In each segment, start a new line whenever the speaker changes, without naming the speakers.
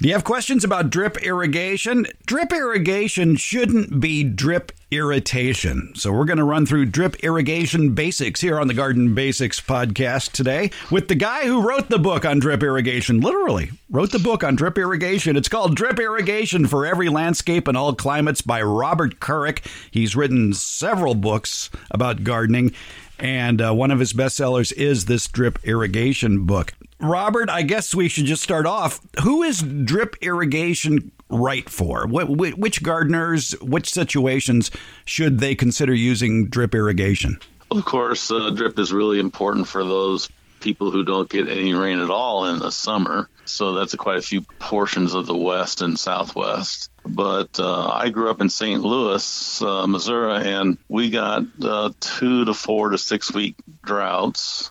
Do you have questions about drip irrigation? Drip irrigation shouldn't be drip irritation. So we're going to run through drip irrigation basics here on the Garden Basics podcast today with the guy who wrote the book on drip irrigation, literally wrote the book on drip irrigation. It's called Drip Irrigation for Every Landscape and All Climates by Robert Kourik. He's written several books about gardening and uh, one of his bestsellers is this drip irrigation book. Robert, I guess we should just start off. Who is drip irrigation right for? which gardeners, which situations should they consider using drip irrigation?
Of course, uh, drip is really important for those people who don't get any rain at all in the summer. So that's quite a few portions of the West and Southwest. But uh, I grew up in St. Louis, uh, Missouri, and we got uh, two to four to six week droughts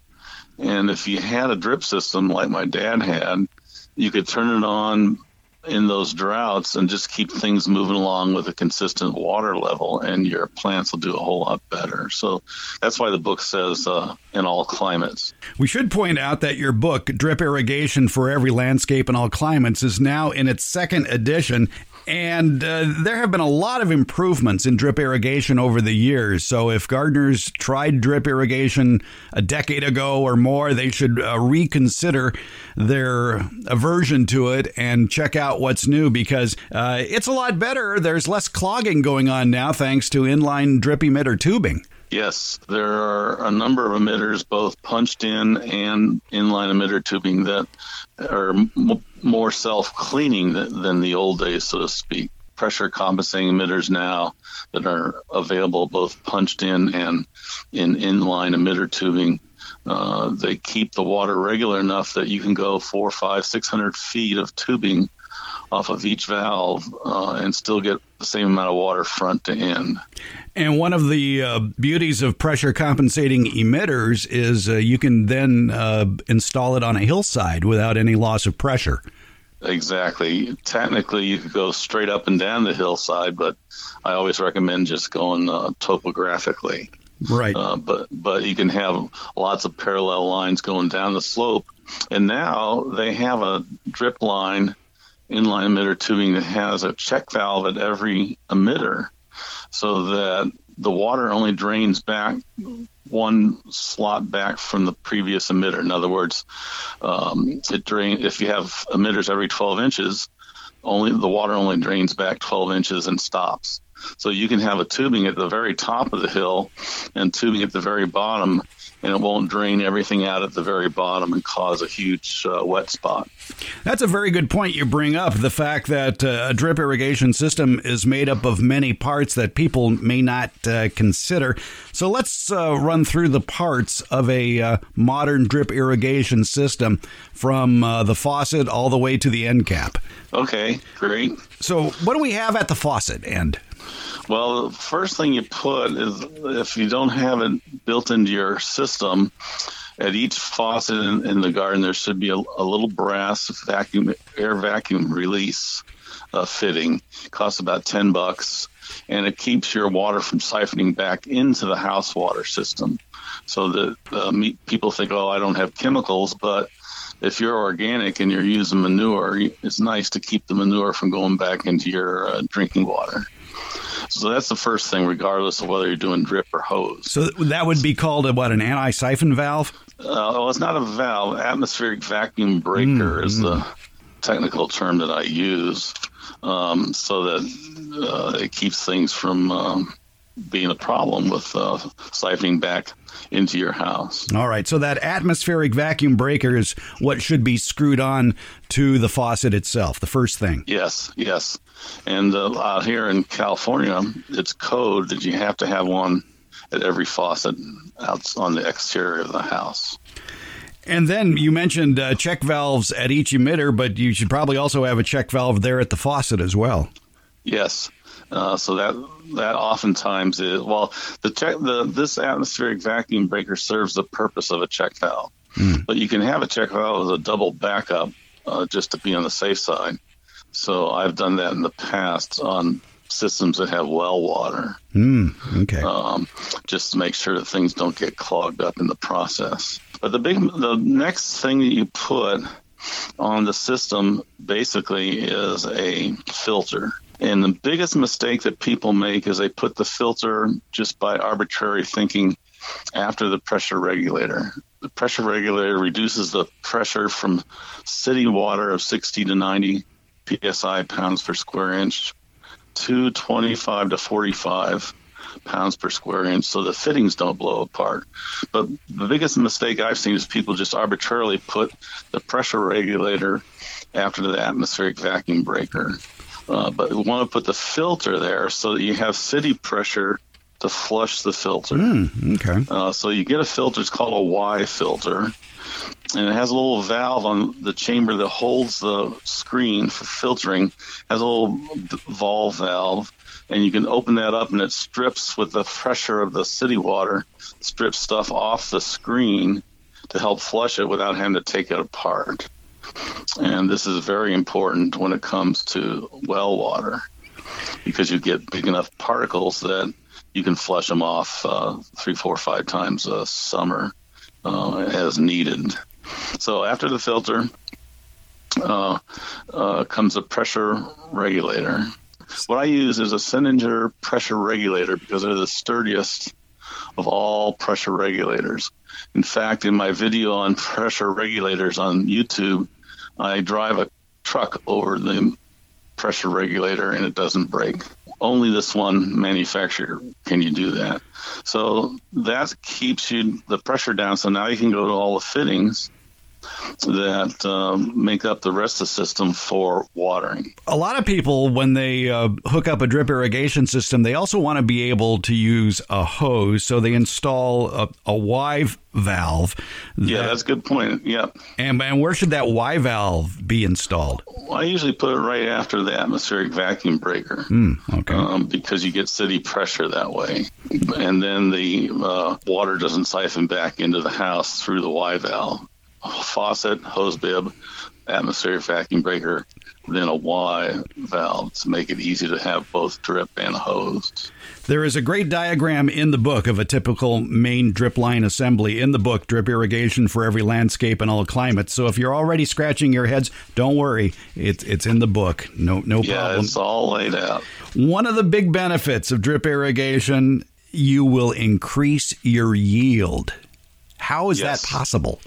and if you had a drip system like my dad had, you could turn it on in those droughts and just keep things moving along with a consistent water level, and your plants will do a whole lot better. So that's why the book says uh, in all climates.
We should point out that your book, Drip Irrigation for Every Landscape in All Climates, is now in its second edition, and uh, there have been a lot of improvements in drip irrigation over the years. So if gardeners tried drip irrigation a decade ago or more, they should uh, reconsider their aversion to it and check out what's new because uh, it's a lot better. There's less clogging going on now thanks to inline drip emitter tubing.
Yes, there are a number of emitters, both punched in and inline emitter tubing, that are m- more self cleaning than, than the old days, so to speak. Pressure compensating emitters now that are available both punched in and in inline emitter tubing. Uh, they keep the water regular enough that you can go four, five, six hundred feet of tubing off of each valve uh, and still get the same amount of water front to end.
And one of the uh, beauties of pressure compensating emitters is uh, you can then uh, install it on a hillside without any loss of pressure.
Exactly. Technically, you could go straight up and down the hillside, but I always recommend just going uh, topographically.
Right.
Uh, but but you can have lots of parallel lines going down the slope, and now they have a drip line inline emitter tubing that has a check valve at every emitter so that the water only drains back one slot back from the previous emitter. In other words, um, it drain if you have emitters every 12 inches, only the water only drains back 12 inches and stops. So you can have a tubing at the very top of the hill and tubing at the very bottom, and it won't drain everything out at the very bottom and cause a huge uh, wet spot.
That's a very good point you bring up. The fact that uh, a drip irrigation system is made up of many parts that people may not uh, consider. So let's uh, run through the parts of a uh, modern drip irrigation system from uh, the faucet all the way to the end cap.
Okay, great.
So, what do we have at the faucet end?
Well, the first thing you put is if you don't have it built into your system, at each faucet in, in the garden there should be a, a, little brass vacuum air vacuum release uh, fitting. It costs about ten bucks, and it keeps your water from siphoning back into the house water system. So that uh, people think, oh, I don't have chemicals, but if you're organic and you're using manure, it's nice to keep the manure from going back into your uh, drinking water. So that's the first thing, regardless of whether you're doing drip or hose.
So that would be called a, what an anti-siphon valve?
Uh, well, it's not a valve. Atmospheric vacuum breaker mm, is the technical term that I use, um, so that uh, it keeps things from um, being a problem with uh, siphoning back into your house.
All right. So that atmospheric vacuum breaker is what should be screwed on to the faucet itself. The first thing.
Yes. Yes. And uh, out here in California, it's code that you have to have one at every faucet out on the exterior of the house.
And then you mentioned uh, check valves at each emitter, but you should probably also have a check valve there at the faucet as well.
Yes. Uh, so that that oftentimes is well the check the this atmospheric vacuum breaker serves the purpose of a check valve, mm. but you can have a check valve as a double backup uh, just to be on the safe side. So I've done that in the past on systems that have well water.
Mm, okay.
Um, just to make sure that things don't get clogged up in the process. But the big, the next thing that you put on the system basically is a filter. And the biggest mistake that people make is they put the filter just by arbitrary thinking after the pressure regulator. The pressure regulator reduces the pressure from city water of 60 to 90 psi pounds per square inch to 25 to 45 pounds per square inch so the fittings don't blow apart. But the biggest mistake I've seen is people just arbitrarily put the pressure regulator after the atmospheric vacuum breaker. Uh, but we want to put the filter there so that you have city pressure to flush the filter.
Mm, okay.
Uh, so you get a filter, it's called a Y filter, and it has a little valve on the chamber that holds the screen for filtering, has a little valve valve, and you can open that up and it strips with the pressure of the city water, strips stuff off the screen to help flush it without having to take it apart. And this is very important when it comes to well water because you get big enough particles that you can flush them off uh, three, four, five times a summer uh, as needed. So after the filter uh, uh comes a pressure regulator. What I use is a Senninger pressure regulator because they're the sturdiest of all pressure regulators. In fact, in my video on pressure regulators on YouTube, I drive a truck over the pressure regulator and it doesn't break. Only this one manufacturer can you do that. So that keeps you the pressure down. So now you can go to all the fittings that um, make up the rest of the system for watering.
A lot of people, when they uh, hook up a drip irrigation system, they also want to be able to use a hose. So they install a, a Y valve.
That, yeah, that's a good point. Yeah.
And, and where should that Y valve be installed?
Well, I usually put it right after the atmospheric vacuum breaker.
Mm, okay.
Um, because you get city pressure that way. And then the uh, water doesn't siphon back into the house through the Y valve faucet, hose bib, atmospheric vacuum breaker, then a Y valve to make it easy to have both drip and hose.
There is a great diagram in the book of a typical main drip line assembly in the book, Drip Irrigation for Every Landscape and All Climates. So if you're already scratching your heads, don't worry. It's, it's in the book. No, no
yeah,
problem.
it's all laid out.
One of the big benefits of drip irrigation, you will increase your yield. How is yes. that possible?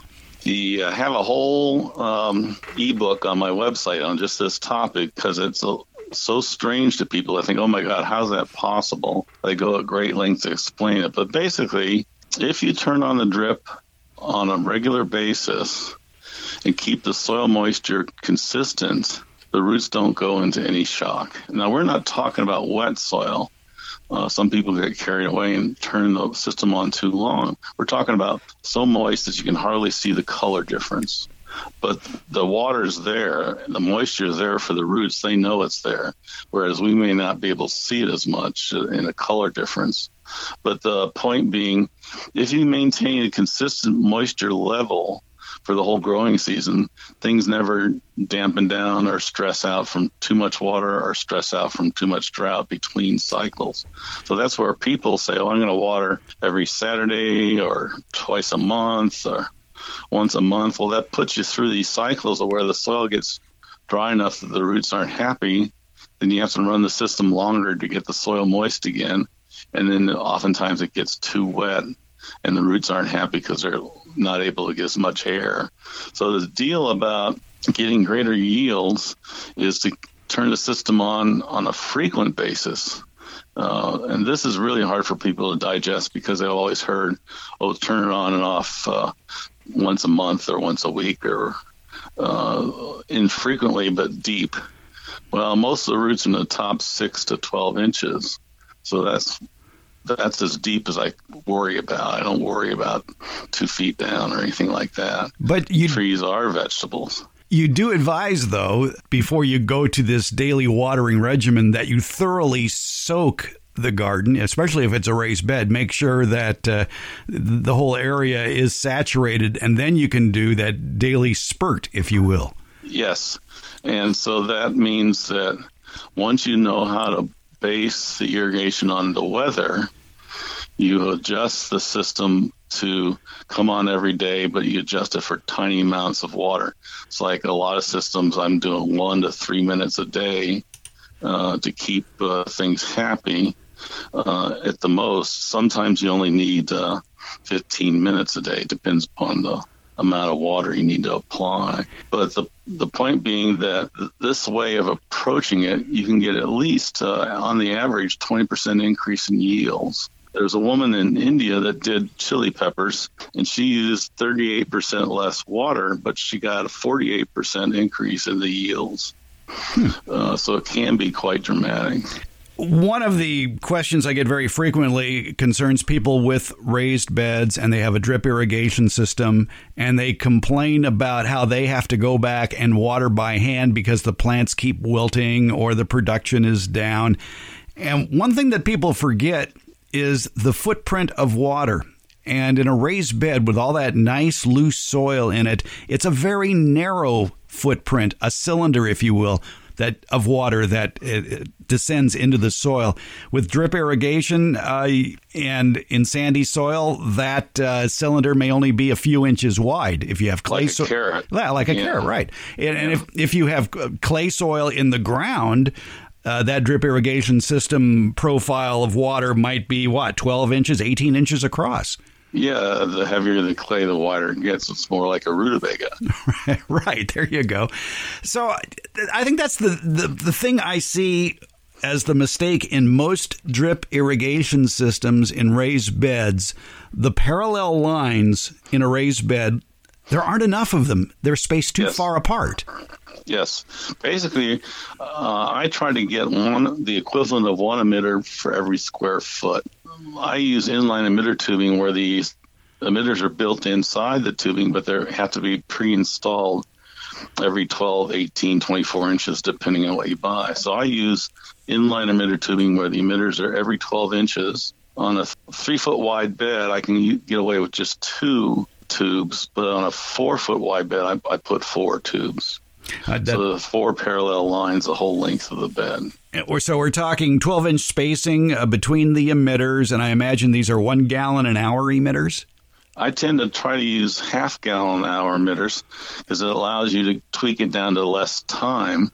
The uh, have a whole um, ebook on my website on just this topic because it's a, so strange to people. I think, oh my God, how's that possible? They go at great lengths to explain it. But basically, if you turn on the drip on a regular basis and keep the soil moisture consistent, the roots don't go into any shock. Now, we're not talking about wet soil. Uh, some people get carried away and turn the system on too long. We're talking about so moist that you can hardly see the color difference. But the water's there, the moisture is there for the roots. They know it's there, whereas we may not be able to see it as much in a color difference. But the point being, if you maintain a consistent moisture level, for the whole growing season, things never dampen down or stress out from too much water or stress out from too much drought between cycles. So that's where people say, oh, I'm going to water every Saturday or twice a month or once a month. Well, that puts you through these cycles of where the soil gets dry enough that the roots aren't happy. Then you have to run the system longer to get the soil moist again. And then oftentimes it gets too wet and the roots aren't happy because they're not able to get as much air. So the deal about getting greater yields is to turn the system on on a frequent basis. Uh, and this is really hard for people to digest because they've always heard, oh, turn it on and off uh, once a month or once a week or uh, infrequently but deep. Well, most of the roots are in the top six to 12 inches. So that's that's as deep as I worry about. I don't worry about two feet down or anything like that.
But you,
trees are vegetables.
You do advise, though, before you go to this daily watering regimen, that you thoroughly soak the garden, especially if it's a raised bed. Make sure that uh, the whole area is saturated, and then you can do that daily spurt, if you will.
Yes. And so that means that once you know how to base the irrigation on the weather, You adjust the system to come on every day, but you adjust it for tiny amounts of water. It's like a lot of systems, I'm doing one to three minutes a day uh, to keep uh, things happy uh, at the most. Sometimes you only need uh, 15 minutes a day, depends upon the amount of water you need to apply. But the the point being that this way of approaching it, you can get at least uh, on the average 20% increase in yields. There's a woman in India that did chili peppers, and she used 38% less water, but she got a 48% increase in the yields. Hmm. Uh, so it can be quite dramatic.
One of the questions I get very frequently concerns people with raised beds and they have a drip irrigation system and they complain about how they have to go back and water by hand because the plants keep wilting or the production is down. And one thing that people forget is the footprint of water. And in a raised bed with all that nice loose soil in it, it's a very narrow footprint, a cylinder, if you will, that of water that uh, descends into the soil. With drip irrigation uh, and in sandy soil, that uh, cylinder may only be a few inches wide. If you have clay like
soil, like
yeah, like a yeah. carrot, right? And, yeah. and if if you have uh, clay soil in the ground, uh, that drip irrigation system profile of water might be what 12 inches 18 inches across
yeah the heavier the clay the wider it gets. It's more like a rutabaga.
Right there you go. So i think that's the, the, the thing i see as the mistake in most drip irrigation systems in raised beds. The parallel lines in a raised bed there aren't enough of them. They're spaced too yes. far apart.
Yes, basically, uh, I try to get one the equivalent of one emitter for every square foot. I use inline emitter tubing where the emitters are built inside the tubing, but they have to be pre-installed every 12, 18, 24 inches, depending on what you buy. So I use inline emitter tubing where the emitters are every 12 inches. On a three foot wide bed, I can get away with just two tubes, but on a four foot wide bed, I, I put four tubes. Uh, that, so the four parallel lines the whole length of the bed.
Or so we're talking 12 inch spacing uh, between the emitters, and I imagine these are one gallon an hour emitters.
I tend to try to use half gallon an hour emitters because it allows you to tweak it down to less time.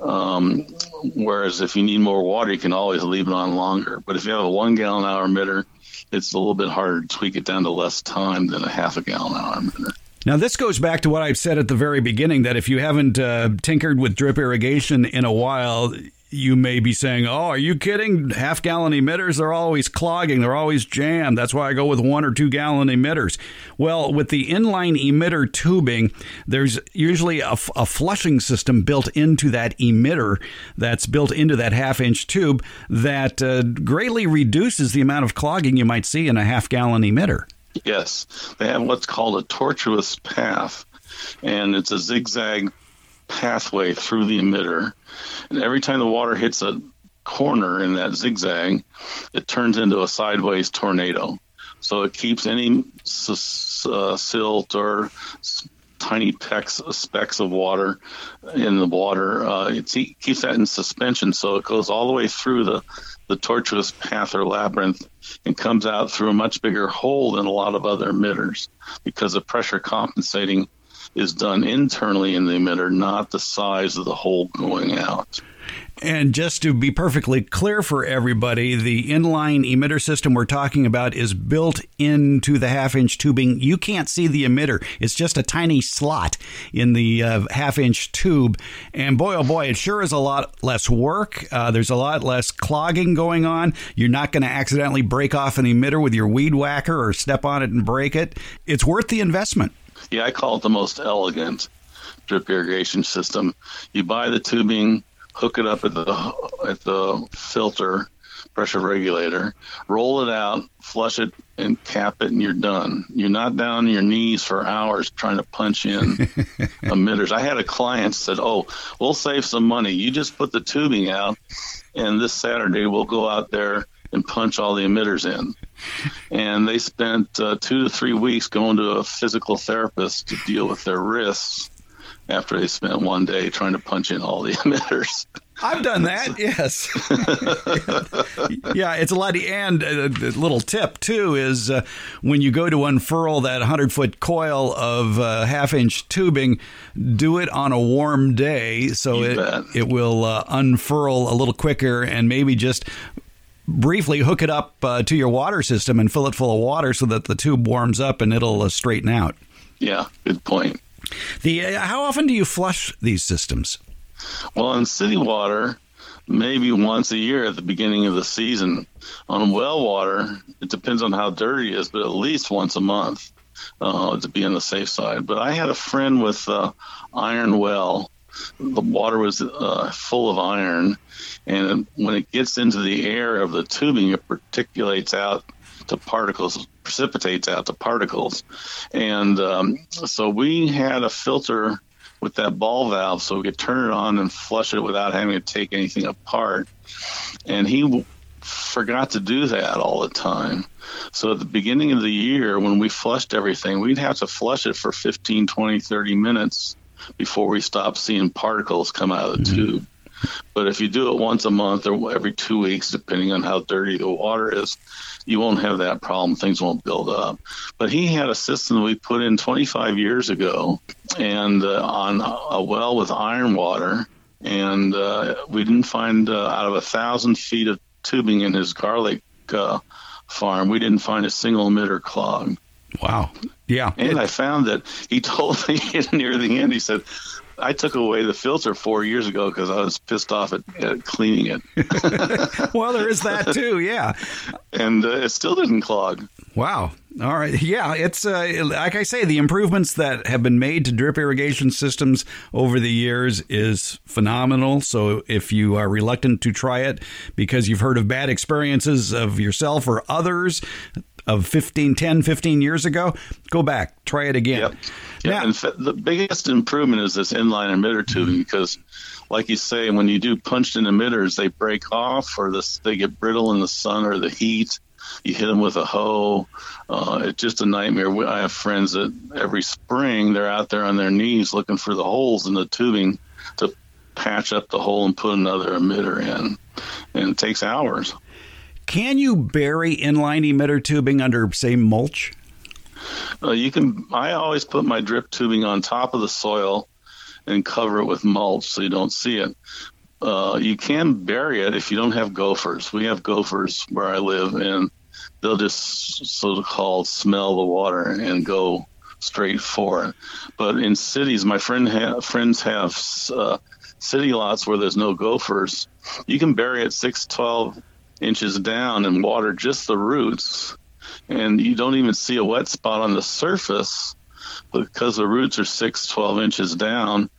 Um, whereas if you need more water, you can always leave it on longer. But if you have a one gallon hour emitter, it's a little bit harder to tweak it down to less time than a half a gallon hour emitter.
Now, this goes back to what I've said at the very beginning that if you haven't uh, tinkered with drip irrigation in a while, you may be saying, Oh, are you kidding? Half gallon emitters, they're always clogging, they're always jammed. That's why I go with one or two gallon emitters. Well, with the inline emitter tubing, there's usually a, a flushing system built into that emitter that's built into that half inch tube that uh, greatly reduces the amount of clogging you might see in a half gallon emitter.
Yes, they have what's called a tortuous path, and it's a zigzag pathway through the emitter. And every time the water hits a corner in that zigzag, it turns into a sideways tornado. So it keeps any uh, silt or tiny pecks, specks of water in the water. Uh, it keeps that in suspension, so it goes all the way through the the tortuous path or labyrinth and comes out through a much bigger hole than a lot of other emitters because the pressure compensating is done internally in the emitter, not the size of the hole going out.
And just to be perfectly clear for everybody, the inline emitter system we're talking about is built into the half inch tubing. You can't see the emitter, it's just a tiny slot in the uh, half inch tube. And boy, oh boy, it sure is a lot less work. Uh, there's a lot less clogging going on. You're not going to accidentally break off an emitter with your weed whacker or step on it and break it. It's worth the investment.
Yeah, I call it the most elegant drip irrigation system. You buy the tubing hook it up at the at the filter pressure regulator, roll it out, flush it, and cap it, and you're done. You're not down on your knees for hours trying to punch in emitters. I had a client said, "Oh, we'll save some money. You just put the tubing out, and this Saturday we'll go out there." and punch all the emitters in. And they spent uh, two to three weeks going to a physical therapist to deal with their wrists after they spent one day trying to punch in all the emitters.
I've done that. Yes. yeah, it's a lot. And a little tip too is uh, when you go to unfurl that 100 foot coil of uh, half inch tubing, do it on a warm day so
You
it
bet.
it will uh, unfurl a little quicker and maybe just briefly hook it up uh, to your water system and fill it full of water so that the tube warms up and it'll uh, straighten out.
Yeah, good point.
The uh, how often do you flush these systems?
Well, in city water, maybe once a year at the beginning of the season. On well water, it depends on how dirty it is, but at least once a month uh, to be on the safe side. But I had a friend with uh, iron well. The water was uh, full of iron, and when it gets into the air of the tubing, it particulates out to particles, precipitates out to particles. And um, so we had a filter with that ball valve so we could turn it on and flush it without having to take anything apart. And he w- forgot to do that all the time. So at the beginning of the year, when we flushed everything, we'd have to flush it for 15, 20, 30 minutes before we stopped seeing particles come out of the tube. But if you do it once a month or every two weeks, depending on how dirty the water is, you won't have that problem. Things won't build up. But he had a system we put in 25 years ago, and uh, on a well with iron water, and uh, we didn't find uh, out of a thousand feet of tubing in his garlic uh, farm, we didn't find a single emitter clog.
Wow. Yeah.
And I found that he told me near the end, he said, I took away the filter four years ago because I was pissed off at, at cleaning it.
well, there is that too. Yeah.
and uh, it still didn't clog.
Wow. All right. Yeah, it's uh, like I say, the improvements that have been made to drip irrigation systems over the years is phenomenal. So if you are reluctant to try it because you've heard of bad experiences of yourself or others of 15, 10, 15 years ago, go back, try it again.
Yep. Yeah,
Now-
in fact, the biggest improvement is this inline emitter tubing because, like you say, when you do punched in emitters, they break off or this, they get brittle in the sun or the heat. You hit them with a hoe. Uh, it's just a nightmare. We- I have friends that every spring they're out there on their knees looking for the holes in the tubing to patch up the hole and put another emitter in, and it takes hours.
Can you bury inline emitter tubing under, say, mulch?
Uh, you can. I always put my drip tubing on top of the soil and cover it with mulch so you don't see it. Uh, you can bury it if you don't have gophers. We have gophers where I live, and they'll just so-called smell the water and go straight for it. But in cities, my friend ha- friends have uh, city lots where there's no gophers. You can bury it six, twelve inches down and water just the roots and you don't even see a wet spot on the surface because the roots are 6 12 inches down.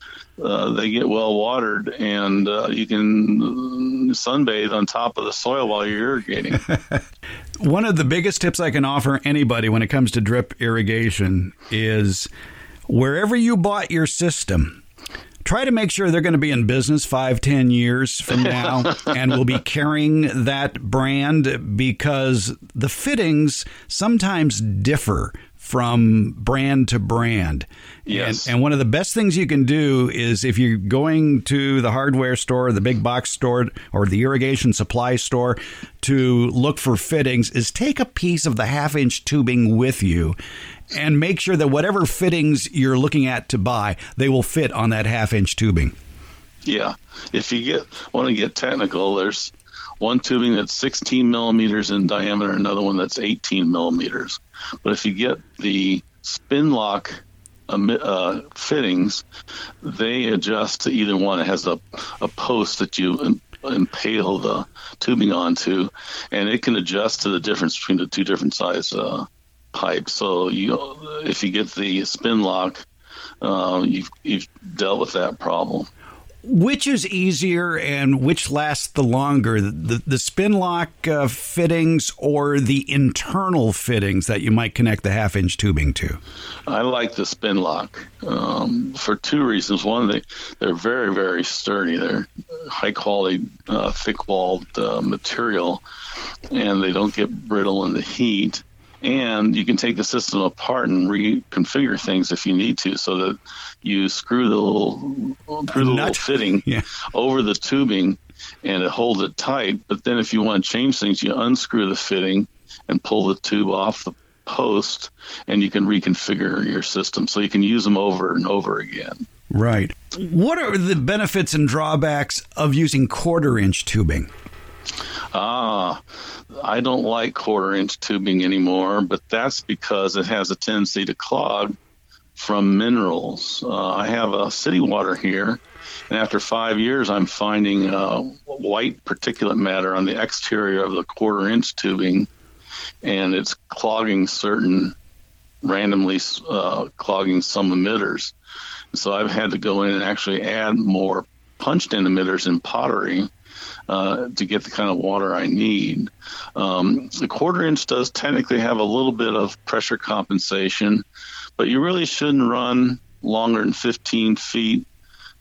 Uh, they get well watered and uh, you can sunbathe on top of the soil while you're irrigating.
One of the biggest tips I can offer anybody when it comes to drip irrigation is wherever you bought your system, try to make sure they're going to be in business five, ten years from now and we'll be carrying that brand because the fittings sometimes differ from brand to brand.
Yes.
And, and one of the best things you can do is if you're going to the hardware store, the big box store, or the irrigation supply store to look for fittings, is take a piece of the half inch tubing with you and make sure that whatever fittings you're looking at to buy, they will fit on that half inch tubing.
yeah. If you get want to get technical there's one tubing that's 16 millimeters in diameter another one that's 18 millimeters. But if you get the spin lock uh, fittings they adjust to either one. It has a, a post that you impale the tubing onto and it can adjust to the difference between the two different size uh, pipes so you if you get the spin lock uh, you've, you've dealt with that problem
Which is easier and which lasts the longer, the, the spin lock uh, fittings or the internal fittings that you might connect the half inch tubing to?
I like the spin lock um, for two reasons. One, they they're very very sturdy. They're high quality, uh, thick walled uh, material, and they don't get brittle in the heat. And you can take the system apart and reconfigure things if you need to, so that you screw the little screw the little fitting yeah. over the tubing, and it holds it tight. But then, if you want to change things, you unscrew the fitting and pull the tube off the post, and you can reconfigure your system, so you can use them over and over again.
Right. What are the benefits and drawbacks of using quarter inch tubing?
Ah, I don't like quarter inch tubing anymore, but that's because it has a tendency to clog from minerals. Uh, I have a city water here, and after five years, I'm finding uh, white particulate matter on the exterior of the quarter inch tubing, and it's clogging certain, randomly uh, clogging some emitters. So I've had to go in and actually add more punched in emitters in pottery uh, to get the kind of water I need. Um, the quarter inch does technically have a little bit of pressure compensation, but you really shouldn't run longer than 15 feet,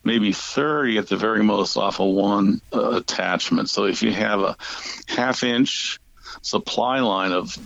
maybe 30 at the very most off of one uh, attachment. So if you have a half inch supply line of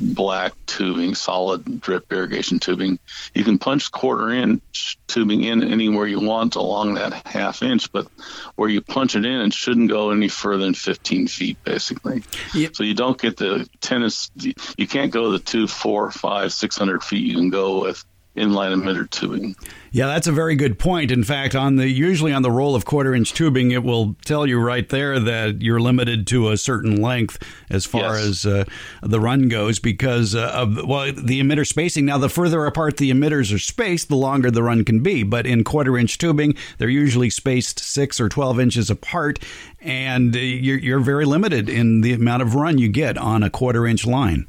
black tubing, solid drip irrigation tubing. You can punch quarter inch tubing in anywhere you want along that half inch, but where you punch it in, it shouldn't go any further than 15 feet, basically. Yep. So you don't get the tennis, you can't go the two, four, five, 600 feet you can go with inline emitter tubing.
Yeah, that's a very good point. In fact, on the usually on the roll of quarter inch tubing, it will tell you right there that you're limited to a certain length as far yes. as uh, the run goes because uh, of well the emitter spacing. Now, the further apart the emitters are spaced, the longer the run can be. But in quarter inch tubing, they're usually spaced six or twelve inches apart, and uh, you're, you're very limited in the amount of run you get on a quarter inch line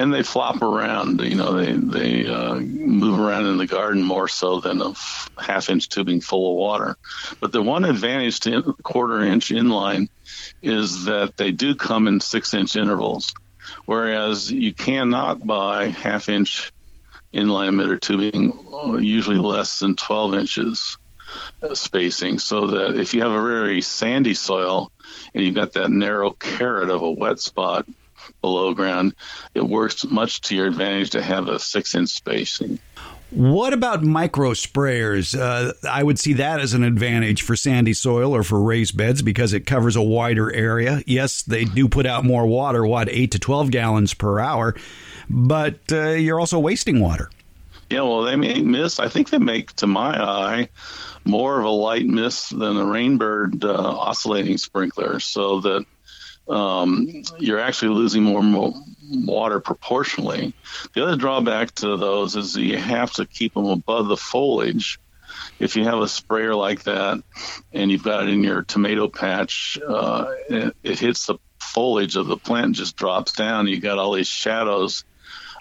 and they flop around. You know, they they uh, move around in the garden more so than a f- half inch tubing full of water. But the one advantage to in- quarter inch inline is that they do come in six inch intervals, whereas you cannot buy half inch inline emitter tubing, uh, usually less than 12 inches uh, spacing. So that if you have a very sandy soil and you've got that narrow carrot of a wet spot below ground, it works much to your advantage to have a six inch spacing.
What about micro sprayers? Uh, I would see that as an advantage for sandy soil or for raised beds because it covers a wider area. Yes, they do put out more water, what, 8 to 12 gallons per hour, but uh, you're also wasting water.
Yeah, well, they make mist. I think they make, to my eye, more of a light mist than a rainbird uh, oscillating sprinkler, so that um, you're actually losing more, more water proportionally. The other drawback to those is you have to keep them above the foliage. If you have a sprayer like that and you've got it in your tomato patch, uh, it, it hits the foliage of the plant just drops down. You've got all these shadows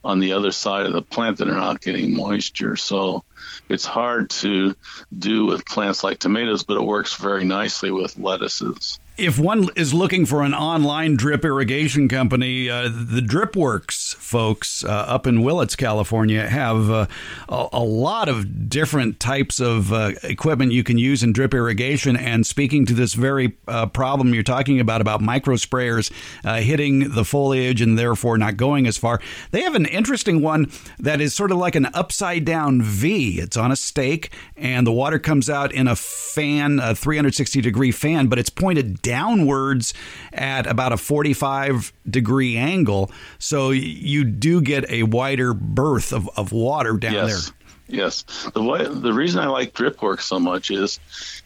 on the other side of the plant that are not getting moisture. So it's hard to do with plants like tomatoes, but it works very nicely with lettuces
if one is looking for an online drip irrigation company, uh, the DripWorks folks uh, up in Willits, California, have uh, a, a, lot of different types of uh, equipment you can use in drip irrigation. And speaking to this very uh, problem you're talking about, about micro sprayers uh, hitting the foliage and therefore not going as far, they have an interesting one that is sort of like an upside down V. It's on a stake, and the water comes out in a fan, a 360 degree fan, but it's pointed downwards at about a 45 degree angle. So you do get a wider berth of, of water down
yes.
there.
Yes, the way, the reason I like drip work so much is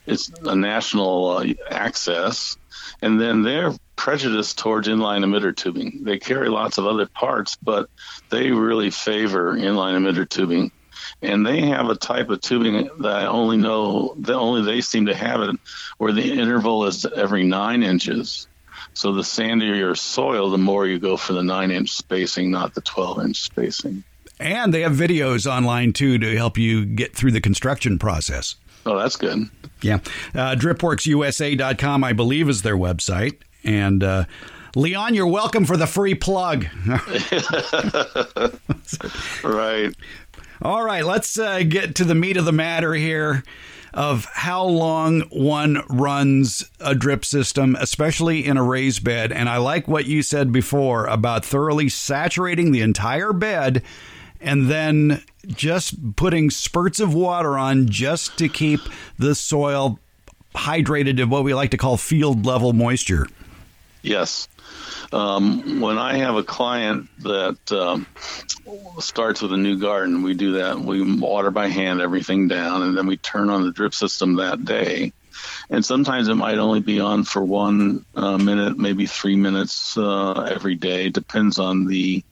it's a national uh, access, and then they're prejudiced towards inline emitter tubing. They carry lots of other parts, but they really favor inline emitter tubing and they have a type of tubing that I only know that only they seem to have it, where the interval is every nine inches. So the sandier your soil, the more you go for the nine inch spacing, not the 12 inch spacing.
And they have videos online too to help you get through the construction process.
Oh, that's good.
Yeah. Uh, DripWorksUSA.com, I believe, is their website. And uh, Leon, you're welcome for the free plug.
right.
All right, let's uh, get to the meat of the matter here. of how long one runs a drip system, especially in a raised bed. And I like what you said before about thoroughly saturating the entire bed and then just putting spurts of water on just to keep the soil hydrated to what we like to call field level moisture.
Yes. Um, when I have a client that um, starts with a new garden, we do that. We water by hand everything down, and then we turn on the drip system that day. And sometimes it might only be on for one uh, minute, maybe three minutes uh, every day. Depends on the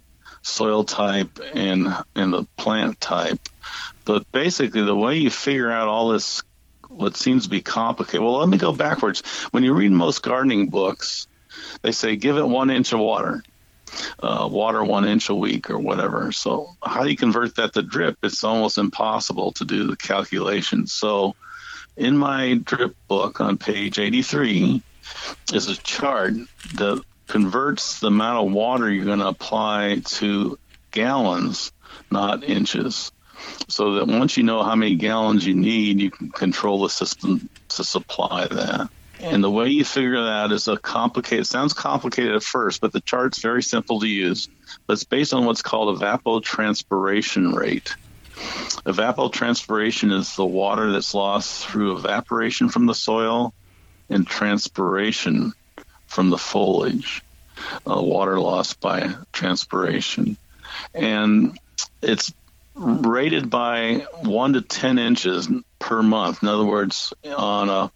soil type and and the plant type. But basically, the way you figure out all this, what seems to be complicated. Well, let me go backwards. When you read most gardening books, they say give it one inch of water. Uh, water one inch a week or whatever. So, how do you convert that to drip? It's almost impossible to do the calculation. So, in my drip book on page 83 is a chart that converts the amount of water you're going to apply to gallons, not inches. So that once you know how many gallons you need, you can control the system to supply that. And the way you figure that is a complicated, sounds complicated at first, but the chart's very simple to use. But it's based on what's called evapotranspiration rate. Evapotranspiration is the water that's lost through evaporation from the soil and transpiration from the foliage, uh, water lost by transpiration. And it's rated by one to 10 inches per month. In other words, on a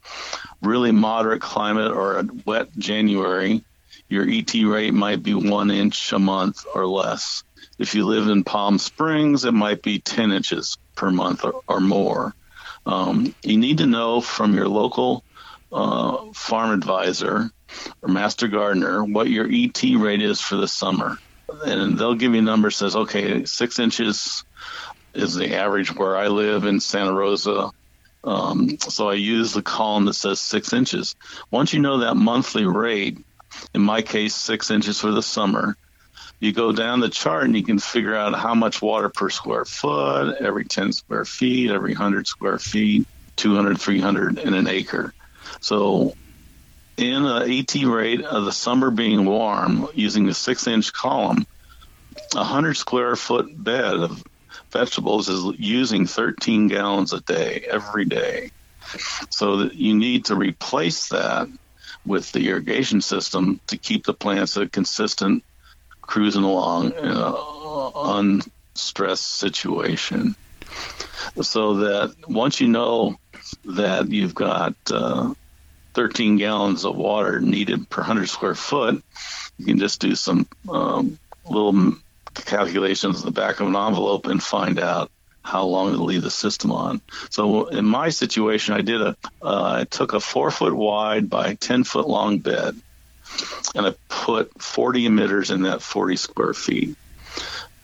really moderate climate or a wet January, your ET rate might be one inch a month or less. If you live in Palm Springs, it might be 10 inches per month or, or more. Um, you need to know from your local uh, farm advisor or master gardener what your ET rate is for the summer. And they'll give you a number says, okay, six inches is the average where I live in Santa Rosa. Um, so I use the column that says six inches. Once you know that monthly rate, in my case, six inches for the summer, you go down the chart and you can figure out how much water per square foot, every 10 square feet, every 100 square feet, 200, 300 in an acre. So in an ET rate of the summer being warm, using the six inch column, a 100 square foot bed of vegetables is using 13 gallons a day every day. So that you need to replace that with the irrigation system to keep the plants a consistent cruising along in an unstressed situation. So that once you know that you've got uh, 13 gallons of water needed per 100 square foot, you can just do some um, little calculations in the back of an envelope and find out how long to leave the system on. So in my situation, I did a uh, I took a four foot wide by ten foot long bed, and I put 40 emitters in that 40 square feet.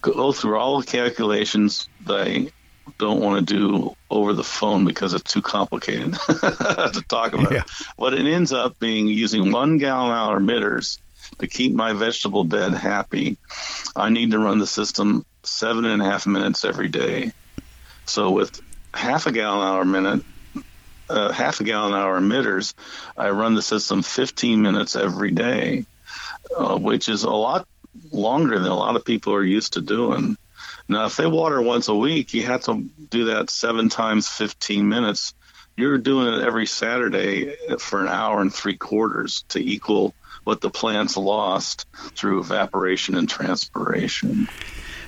Go through all the calculations that I don't want to do over the phone because it's too complicated to talk about. Yeah. But it ends up being using one gallon hour emitters to keep my vegetable bed happy, I need to run the system seven and a half minutes every day. So with half a gallon hour minute, uh, half a gallon hour emitters, I run the system 15 minutes every day, uh, which is a lot longer than a lot of people are used to doing. Now, if they water once a week, you have to do that seven times 15 minutes. You're doing it every Saturday for an hour and three quarters to equal what the plants lost through evaporation and transpiration.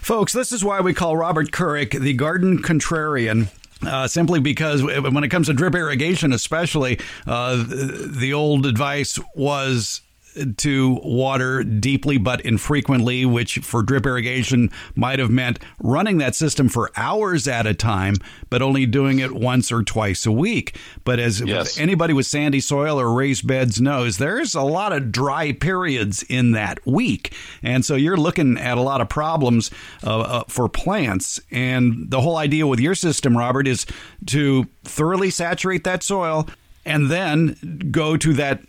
Folks, this is why we call Robert Kourik the garden contrarian. Uh, simply because when it comes to drip irrigation, especially, uh, the old advice was to water deeply but infrequently, which for drip irrigation might have meant running that system for hours at a time, but only doing it once or twice a week. But as yes. anybody with sandy soil or raised beds knows, there's a lot of dry periods in that week. And so you're looking at a lot of problems uh, uh, for plants. And the whole idea with your system, Robert, is to thoroughly saturate that soil and then go to that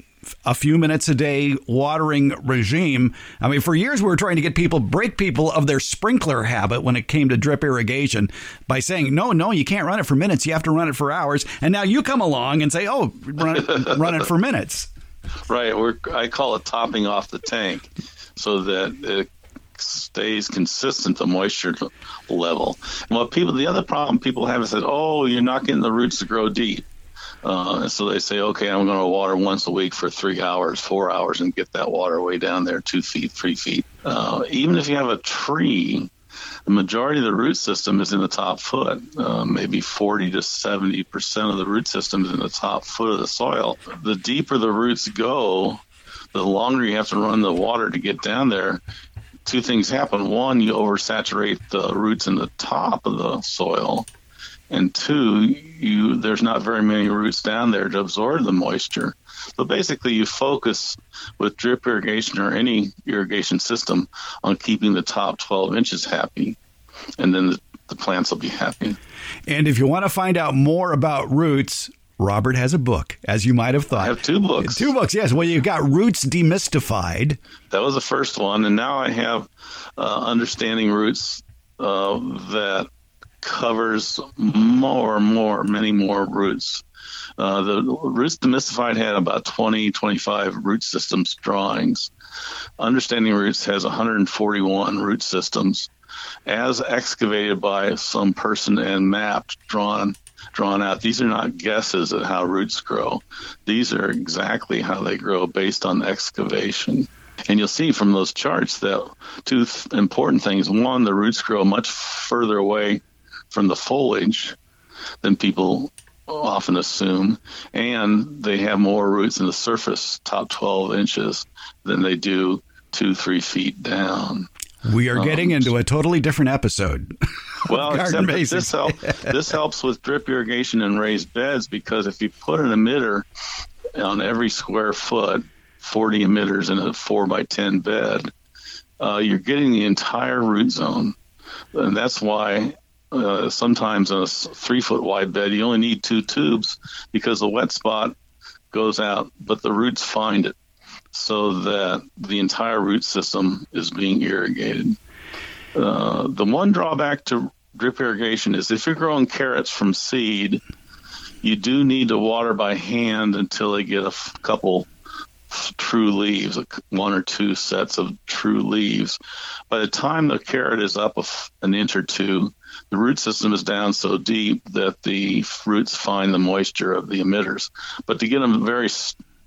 a few minutes a day watering regime. I mean, for years we were trying to get people, break people of their sprinkler habit when it came to drip irrigation by saying, no, no, you can't run it for minutes. You have to run it for hours. And now you come along and say, oh, run it, run it for minutes.
Right. We're, I call it topping off the tank so that it stays consistent, the moisture level. And what people, the other problem people have is that, oh, you're not getting the roots to grow deep. Uh, so they say, okay, I'm going to water once a week for three hours, four hours, and get that water way down there, two feet, three feet. Uh, even if you have a tree, the majority of the root system is in the top foot. Uh, maybe 40 to 70 percent of the root system is in the top foot of the soil. The deeper the roots go, the longer you have to run the water to get down there. Two things happen. One, you oversaturate the roots in the top of the soil and two, you there's not very many roots down there to absorb the moisture. So basically, you focus with drip irrigation or any irrigation system on keeping the top 12 inches happy, and then the, the plants will be happy.
And if you want to find out more about roots, Robert has a book, as you might have thought. I
have two books.
Two books, yes. Well, you've got Roots Demystified.
That was the first one, and now I have uh, Understanding Roots uh, that covers more, more, many more roots. Uh, the Roots Demystified had about 20, 25 root systems drawings. Understanding Roots has 141 root systems as excavated by some person and mapped, drawn, drawn out. These are not guesses at how roots grow. These are exactly how they grow based on excavation. And you'll see from those charts that two th- important things. One, the roots grow much further away from the foliage than people often assume, and they have more roots in the surface, top 12 inches, than they do two, three feet down.
We are getting um, into a totally different episode.
Well, except this, help, this helps with drip irrigation and raised beds because if you put an emitter on every square foot, 40 emitters in a 4 by 10 bed, uh, you're getting the entire root zone. And that's why uh, sometimes in a three foot wide bed, you only need two tubes because the wet spot goes out, but the roots find it so that the entire root system is being irrigated. Uh, the one drawback to drip irrigation is if you're growing carrots from seed, you do need to water by hand until they get a f- couple true leaves, one or two sets of true leaves. By the time the carrot is up an inch or two, the root system is down so deep that the roots find the moisture of the emitters. But to get them very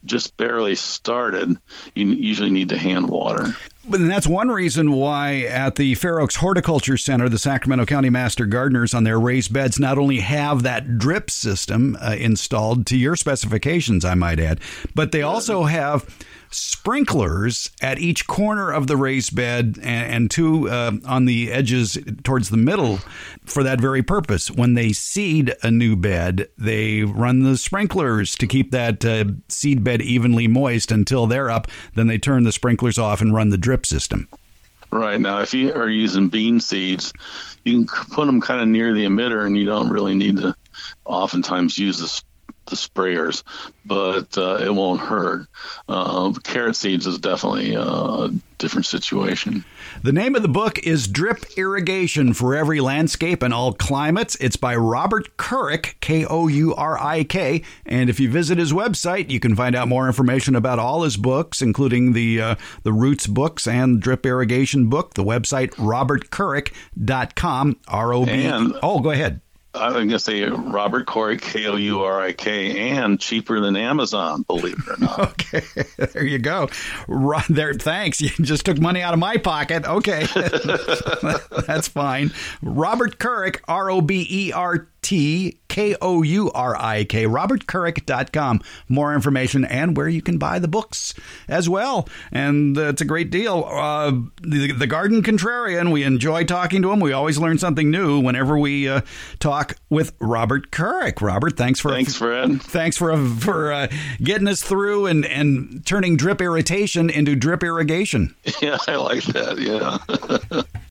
just barely started, you usually need to hand water.
But that's one reason why at the Fair Oaks Horticulture Center, the Sacramento County Master Gardeners on their raised beds not only have that drip system uh, installed to your specifications, I might add, but they also have sprinklers at each corner of the raised bed and, and two uh, on the edges towards the middle for that very purpose. When they seed a new bed, they run the sprinklers to keep that uh, seed bed evenly moist until they're up. Then they turn the sprinklers off and run the drip system.
Right now, if you are using bean seeds, you can put them kind of near the emitter, and you don't really need to oftentimes use the the sprayers, but uh, it won't hurt. Uh, carrot seeds is definitely a different situation.
The name of the book is Drip Irrigation for Every Landscape and All Climates. It's by Robert Kourik, K O U R I K. And if you visit his website, you can find out more information about all his books, including the uh, the Roots books and Drip Irrigation book. The website robertkourik.com. R O B. Oh, go ahead.
I'm going to say Robert Kourik, K O U R I K, and cheaper than Amazon, believe it or not.
okay, there you go. There, thanks. You just took money out of my pocket. Okay, that's fine. Robert Kourik, R O B E R T K O U R I K, robertkourik.com. More information and where you can buy the books as well. And uh, it's a great deal. Uh, the, the, Garden Contrarian, we enjoy talking to him. We always learn something new whenever we uh, talk with Robert Kourik. Robert, thanks for
thanks, Fred.
Thanks for for uh, getting us through and, and turning drip irritation into drip irrigation.
Yeah, I like that. Yeah.